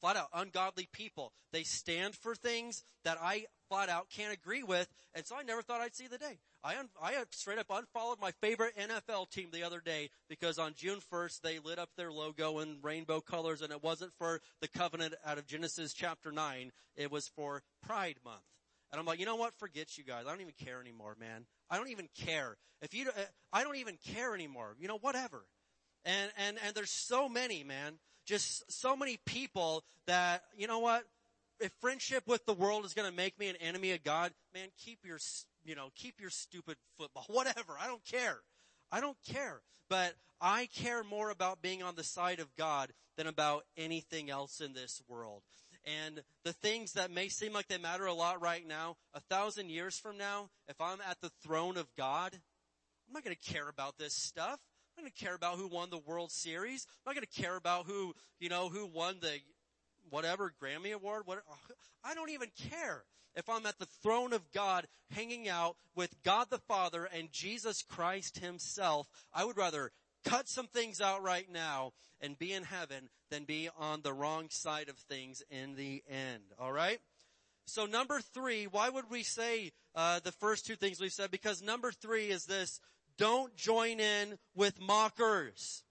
A: Flat out ungodly people. They stand for things that I flat out can't agree with, and so I never thought I'd see the day. I, un- I straight up unfollowed my favorite NFL team the other day because on June 1st they lit up their logo in rainbow colors and it wasn't for the covenant out of Genesis chapter 9. It was for Pride Month. And I'm like, you know what? Forget you guys. I don't even care anymore, man. I don't even care. If you, uh, I don't even care anymore. You know, whatever. And, and, and there's so many, man just so many people that, you know what? If friendship with the world is going to make me an enemy of God, man, keep your, you know, keep your stupid football, whatever. I don't care. I don't care. But I care more about being on the side of God than about anything else in this world. And the things that may seem like they matter a lot right now, a thousand years from now, if I'm at the throne of God, I'm not going to care about this stuff. I'm not going to care about who won the World Series. I'm not going to care about who, you know, who won the whatever Grammy Award. I don't even care if I'm at the throne of God hanging out with God the Father and Jesus Christ himself. I would rather cut some things out right now and be in heaven than be on the wrong side of things in the end. All right? So number three, why would we say uh, the first two things we said? Because number three is this: don't join in with mockers.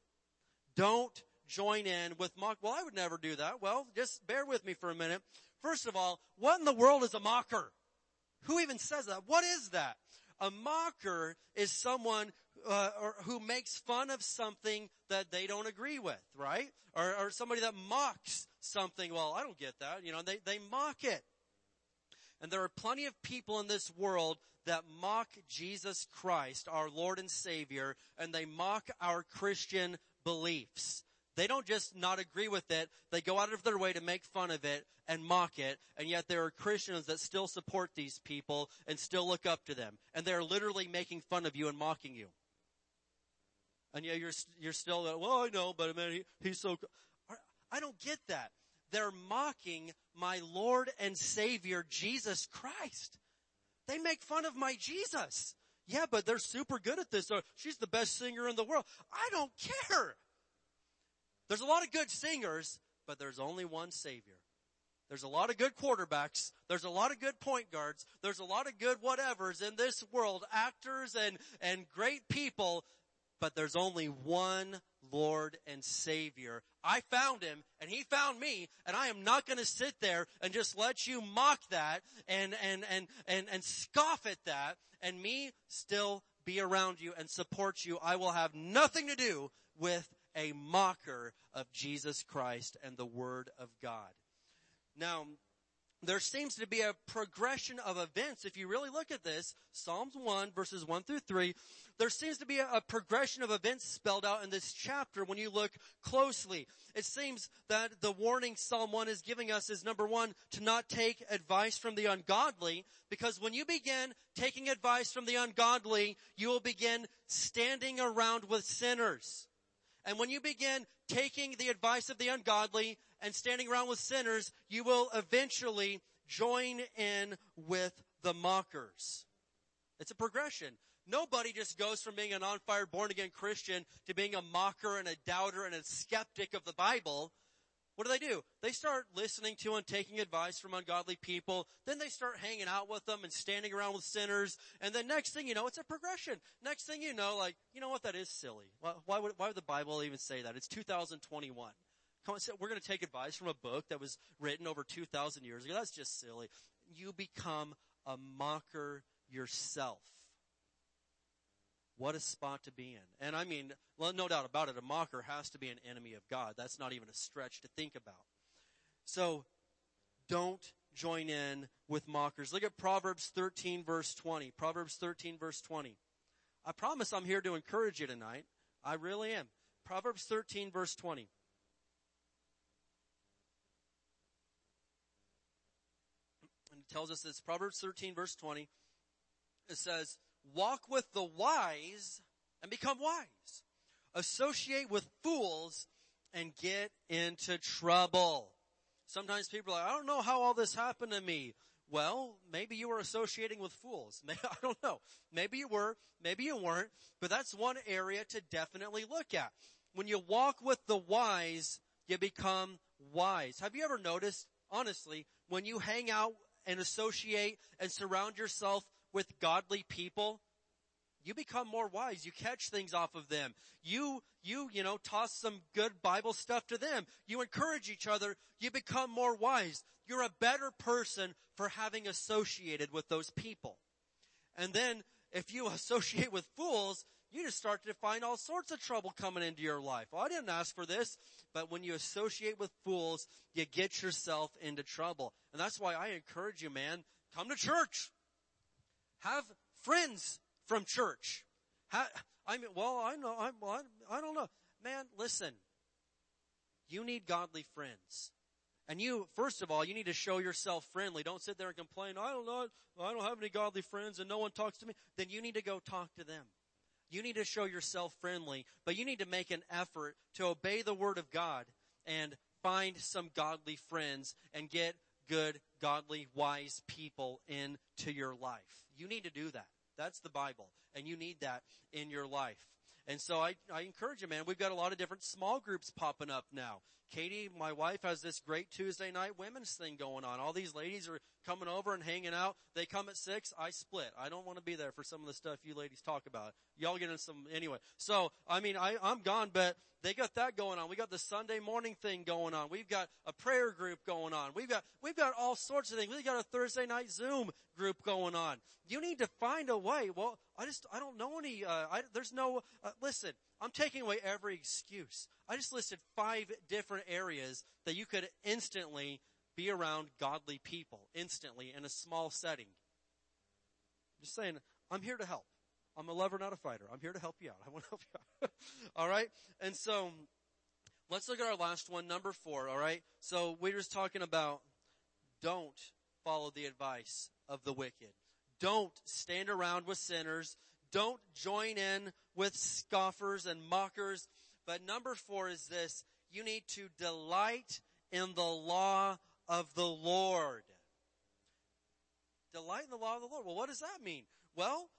A: Don't join in with mock. Well, I would never do that. Well, just bear with me for a minute. First of all, what in the world is a mocker? Who even says that? What is that? A mocker is someone uh, who makes fun of something that they don't agree with, right? Or, or somebody that mocks something. Well, I don't get that. You know, they, they mock it. And there are plenty of people in this world that mock Jesus Christ, our Lord and Savior, and they mock our Christian beliefs. They don't just not agree with it, they go out of their way to make fun of it and mock it, and yet there are Christians that still support these people and still look up to them. And they're literally making fun of you and mocking you. And yet you're, you're still, well, I know, but I mean, he, he's so, I don't get that. They're mocking my Lord and Savior, Jesus Christ. They make fun of my Jesus. Yeah, but they're super good at this. She's the best singer in the world. I don't care. There's a lot of good singers, but there's only one Savior. There's a lot of good quarterbacks. There's a lot of good point guards. There's a lot of good whatevers in this world, actors and, and great people, but there's only one Lord and Savior. I found him and he found me and I am not going to sit there and just let you mock that and, and, and, and, and scoff at that and me still be around you and support you. I will have nothing to do with a mocker of Jesus Christ and the Word of God. Now, there seems to be a progression of events. If you really look at this, Psalms 1 verses 1 through 3, there seems to be a, progression of events spelled out in this chapter when you look closely. It seems that the warning Psalm 1 is giving us is number one, to not take advice from the ungodly, because when you begin taking advice from the ungodly, you will begin standing around with sinners. And when you begin taking the advice of the ungodly and standing around with sinners, you will eventually join in with the mockers. It's a progression. Nobody just goes from being an on fire born again Christian to being a mocker and a doubter and a skeptic of the Bible. What do they do? They start listening to and taking advice from ungodly people. Then they start hanging out with them and standing around with sinners. And then next thing you know, it's a progression. Next thing you know, like, you know what? That is silly. Why, why would, why would the Bible even say that? It's 2021. Come on, we're going to take advice from a book that was written over 2,000 years ago. That's just silly. You become a mocker yourself. What a spot to be in. And I mean, no doubt about it, a mocker has to be an enemy of God. That's not even a stretch to think about. So, don't join in with mockers. Look at Proverbs 13 verse 20. Proverbs 13 verse 20. I promise I'm here to encourage you tonight. I really am. Proverbs 13 verse 20. And it tells us this, Proverbs 13 verse 20. It says, Walk with the wise and become wise. Associate with fools and get into trouble. Sometimes people are like, I don't know how all this happened to me. Well, maybe you were associating with fools. I don't know. Maybe you were, maybe you weren't, but that's one area to definitely look at. When you walk with the wise, you become wise. Have you ever noticed, honestly, when you hang out and associate and surround yourself with godly people, you become more wise. You catch things off of them. You, you, you know, toss some good Bible stuff to them. You encourage each other. You become more wise. You're a better person for having associated with those people. And then if you associate with fools, you just start to find all sorts of trouble coming into your life. Well, I didn't ask for this, but when you associate with fools, you get yourself into trouble. And that's why I encourage you, man, come to church. Have friends from church. I mean, well, I know, I'm, I don't know. Man, listen. You need godly friends. And you, first of all, you need to show yourself friendly. Don't sit there and complain, I don't know, I don't have any godly friends and no one talks to me. Then you need to go talk to them. You need to show yourself friendly, but you need to make an effort to obey the word of God and find some godly friends and get good, godly, wise people into your life. You need to do that. That's the Bible. And you need that in your life. And so I, I encourage you, man. We've got a lot of different small groups popping up now. Katie, my wife, has this great Tuesday night women's thing going on. All these ladies are coming over and hanging out. They come at six. I split. I don't want to be there for some of the stuff you ladies talk about. Y'all get in some anyway. So I mean, I, I'm gone, but they got that going on. We got the Sunday morning thing going on. We've got a prayer group going on. We've got we've got all sorts of things. We've got a Thursday night Zoom group going on. You need to find a way. Well, I just I don't know any. Uh, I, there's no. Uh, listen, I'm taking away every excuse. I just listed five different areas that you could instantly be around godly people instantly in a small setting. Just saying, I'm here to help. I'm a lover, not a fighter. I'm here to help you out. I want to help you out. all right. And so let's look at our last one, number four. All right. So we're just talking about don't follow the advice of the wicked. Don't stand around with sinners. Don't join in with scoffers and mockers. But number four is this. You need to delight in the law of the Lord. Delight in the law of the Lord. Well, what does that mean? Well,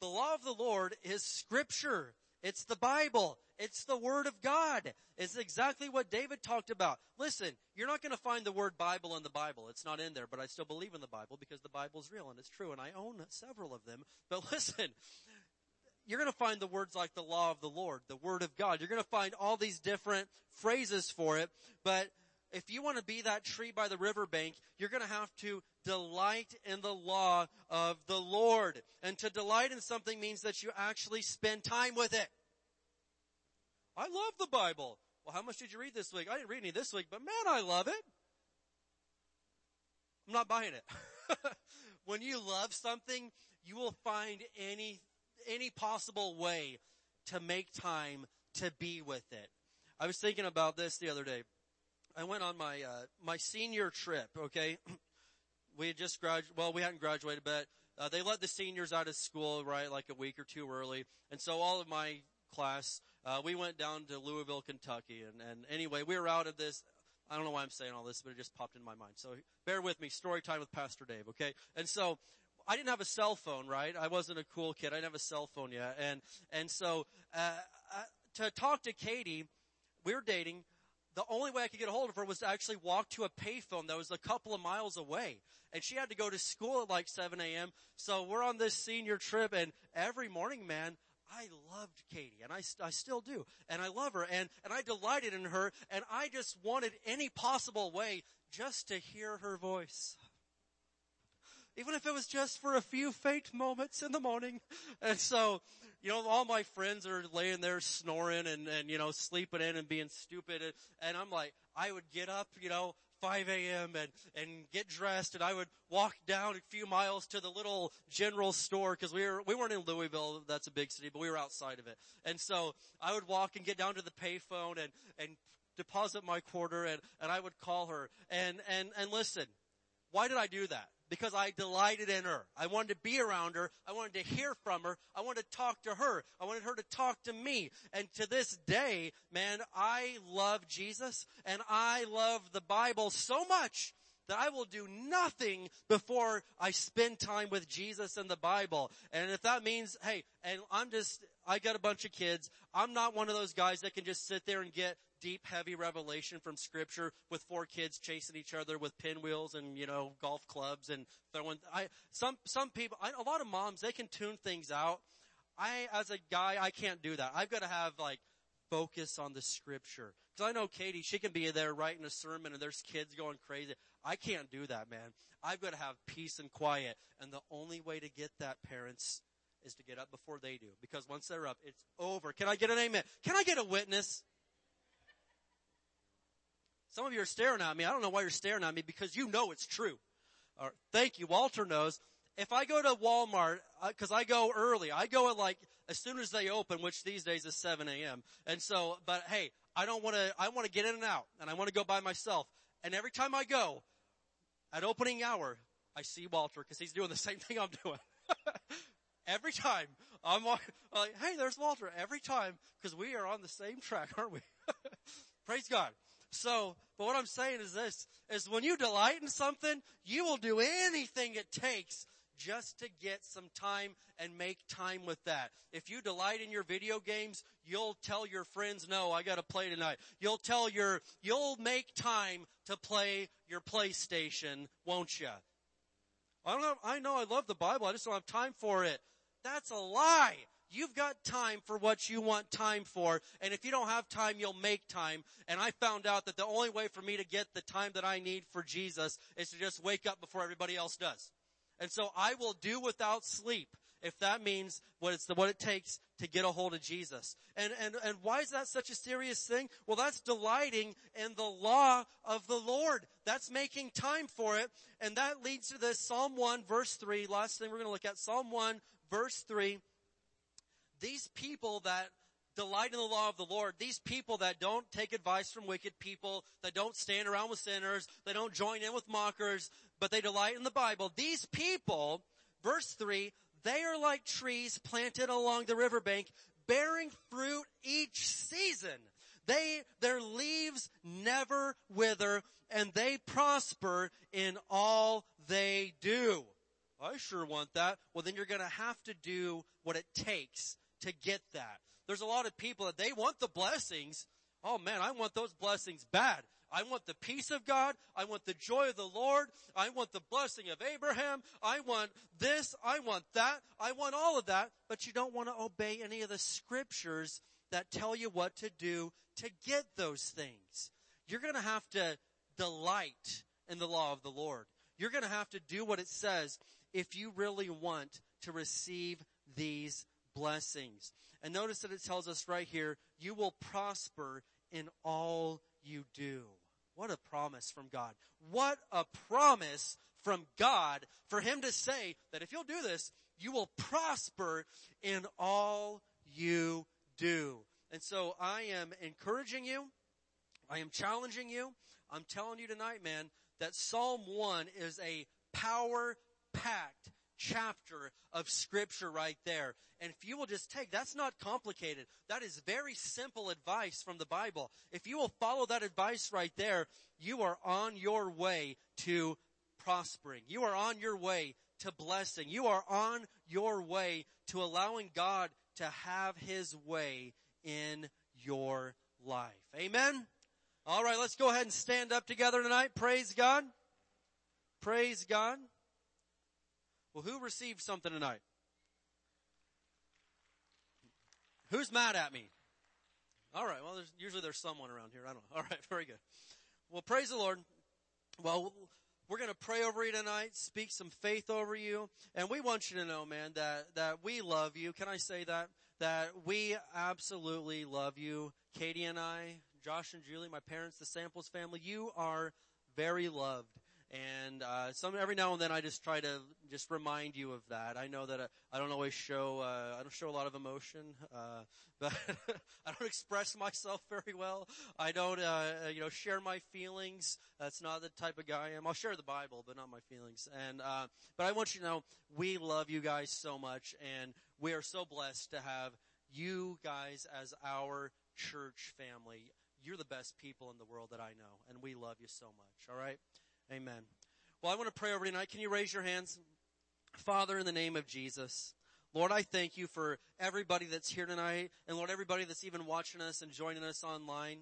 A: the law of the Lord is scripture. It's the Bible. It's the Word of God. It's exactly what David talked about. Listen, you're not going to find the word Bible in the Bible. It's not in there, but I still believe in the Bible because the Bible is real and it's true and I own several of them. But listen, you're going to find the words like the law of the Lord, the Word of God. You're going to find all these different phrases for it, but if you want to be that tree by the riverbank, you're going to have to delight in the law of the Lord. And to delight in something means that you actually spend time with it. I love the Bible. Well, how much did you read this week? I didn't read any this week, but man, I love it. I'm not buying it. when you love something, you will find any, any possible way to make time to be with it. I was thinking about this the other day. I went on my uh, my senior trip. Okay, we had just graduated. Well, we hadn't graduated, but uh, they let the seniors out of school right like a week or two early, and so all of my class uh, we went down to Louisville, Kentucky, and and anyway, we were out of this. I don't know why I'm saying all this, but it just popped in my mind. So bear with me. Story time with Pastor Dave. Okay, and so. I didn't have a cell phone, right? I wasn't a cool kid. I didn't have a cell phone yet. And, and so, uh, uh to talk to Katie, we were dating the only way I could get a hold of her was to actually walk to a payphone that was a couple of miles away. And she had to go to school at like 7 a.m. So we're on this senior trip and every morning, man, I loved Katie and I, I still do. And I love her and, and I delighted in her and I just wanted any possible way just to hear her voice. Even if it was just for a few faint moments in the morning. And so, you know, all my friends are laying there snoring and, and, you know, sleeping in and being stupid. And, and I'm like, I would get up, you know, 5 a.m. and, and get dressed and I would walk down a few miles to the little general store because we were, we weren't in Louisville, that's a big city, but we were outside of it. And so I would walk and get down to the payphone and, and deposit my quarter and, and I would call her and, and, and listen, why did I do that? Because I delighted in her. I wanted to be around her. I wanted to hear from her. I wanted to talk to her. I wanted her to talk to me. And to this day, man, I love Jesus and I love the Bible so much that I will do nothing before I spend time with Jesus and the Bible. And if that means, hey, and I'm just, I got a bunch of kids. I'm not one of those guys that can just sit there and get deep, heavy revelation from scripture with four kids chasing each other with pinwheels and, you know, golf clubs and throwing, I, some, some people, I, a lot of moms, they can tune things out. I, as a guy, I can't do that. I've got to have like, focus on the scripture. Cause I know Katie, she can be there writing a sermon and there's kids going crazy. I can't do that, man. I've got to have peace and quiet. And the only way to get that, parents, is to get up before they do. Because once they're up, it's over. Can I get an amen? Can I get a witness? Some of you are staring at me. I don't know why you're staring at me because you know it's true. Right, thank you. Walter knows. If I go to Walmart, uh, cause I go early, I go at like, as soon as they open, which these days is 7 a.m. And so, but hey, I don't want to, I want to get in and out and I want to go by myself. And every time I go, at opening hour, I see Walter because he's doing the same thing I'm doing. every time I'm like, hey, there's Walter. Every time because we are on the same track, aren't we? Praise God. So, but what I'm saying is this, is when you delight in something, you will do anything it takes just to get some time and make time with that. If you delight in your video games, you'll tell your friends, no, I gotta play tonight. You'll tell your, you'll make time to play your PlayStation, won't you? I don't know, I know I love the Bible, I just don't have time for it. That's a lie. You've got time for what you want time for. And if you don't have time, you'll make time. And I found out that the only way for me to get the time that I need for Jesus is to just wake up before everybody else does. And so I will do without sleep if that means what it's the, what it takes to get a hold of Jesus. And, and, and why is that such a serious thing? Well, that's delighting in the law of the Lord. That's making time for it. And that leads to this Psalm 1 verse 3. Last thing we're going to look at Psalm 1 verse 3 these people that delight in the law of the Lord, these people that don't take advice from wicked people, that don't stand around with sinners, they don't join in with mockers, but they delight in the Bible, these people, verse 3, they are like trees planted along the riverbank, bearing fruit each season. They, their leaves never wither and they prosper in all they do. I sure want that. Well, then you're going to have to do what it takes to get that. There's a lot of people that they want the blessings. Oh man, I want those blessings bad. I want the peace of God. I want the joy of the Lord. I want the blessing of Abraham. I want this. I want that. I want all of that. But you don't want to obey any of the scriptures that tell you what to do to get those things. You're going to have to delight in the law of the Lord. You're going to have to do what it says if you really want to receive these blessings. And notice that it tells us right here, you will prosper in all you do. What a promise from God. What a promise from God for Him to say that if you'll do this, you will prosper in all you do. And so I am encouraging you. I am challenging you. I'm telling you tonight, man, that Psalm 1 is a power packed chapter of scripture right there. And if you will just take, that's not complicated. That is very simple advice from the Bible. If you will follow that advice right there, you are on your way to prospering. You are on your way to blessing. You are on your way to allowing God to have his way in your life. Amen. All right, let's go ahead and stand up together tonight. Praise God. Praise God. Well, who received something tonight? Who's mad at me? All right. Well, there's, usually there's someone around here. I don't know. All right. Very good. Well, praise the Lord. Well, we're going to pray over you tonight, speak some faith over you, and we want you to know, man, that, that we love you. Can I say that? That we absolutely love you. Katie and I, Josh and Julie, my parents, the Samples family, you are very loved. And uh, some every now and then I just try to just remind you of that. I know that uh, I don't always show uh, I don't show a lot of emotion, uh, but I don't express myself very well. I don't uh, you know share my feelings. That's not the type of guy I am. I'll share the Bible, but not my feelings. And uh, but I want you to know we love you guys so much, and we are so blessed to have you guys as our church family. You're the best people in the world that I know, and we love you so much. All right. Amen. Well, I want to pray over tonight. Can you raise your hands? Father, in the name of Jesus, Lord, I thank you for everybody that's here tonight, and Lord, everybody that's even watching us and joining us online.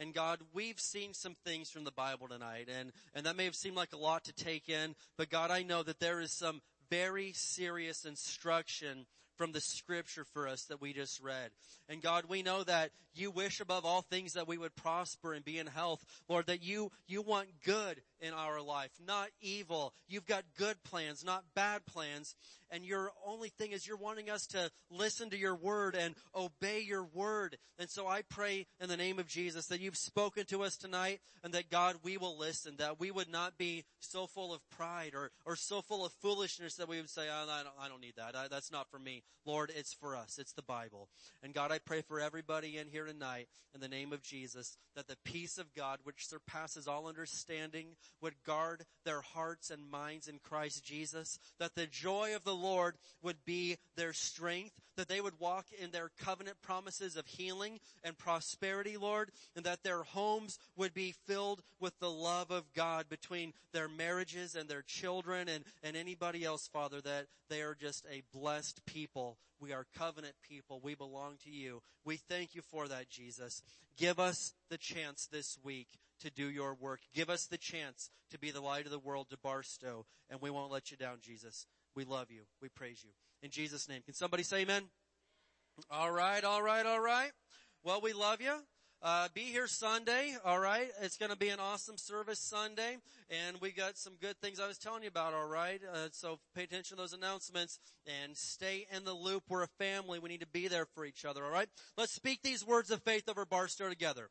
A: And God, we've seen some things from the Bible tonight, and, and that may have seemed like a lot to take in, but God, I know that there is some very serious instruction from the scripture for us that we just read. And God, we know that you wish above all things that we would prosper and be in health. Lord, that you, you want good in our life, not evil. You've got good plans, not bad plans. And your only thing is you're wanting us to listen to your word and obey your word. And so I pray in the name of Jesus that you've spoken to us tonight and that God, we will listen, that we would not be so full of pride or, or so full of foolishness that we would say, oh, I, don't, I don't need that. I, that's not for me. Lord, it's for us. It's the Bible. And God, I pray for everybody in here tonight in the name of Jesus that the peace of God, which surpasses all understanding, would guard their hearts and minds in Christ Jesus, that the joy of the Lord would be their strength, that they would walk in their covenant promises of healing and prosperity, Lord, and that their homes would be filled with the love of God between their marriages and their children and, and anybody else, Father, that they are just a blessed people. We are covenant people. We belong to you. We thank you for that, Jesus. Give us the chance this week to do your work. Give us the chance to be the light of the world to Barstow, and we won't let you down, Jesus. We love you. We praise you. In Jesus' name. Can somebody say amen? All right, all right, all right. Well, we love you. Uh, be here Sunday, all right? It's to be an awesome service Sunday, and we got some good things I was telling you about, all right? Uh, so pay attention to those announcements and stay in the loop. We're a family. We need to be there for each other, all right? Let's speak these words of faith over Barstow together.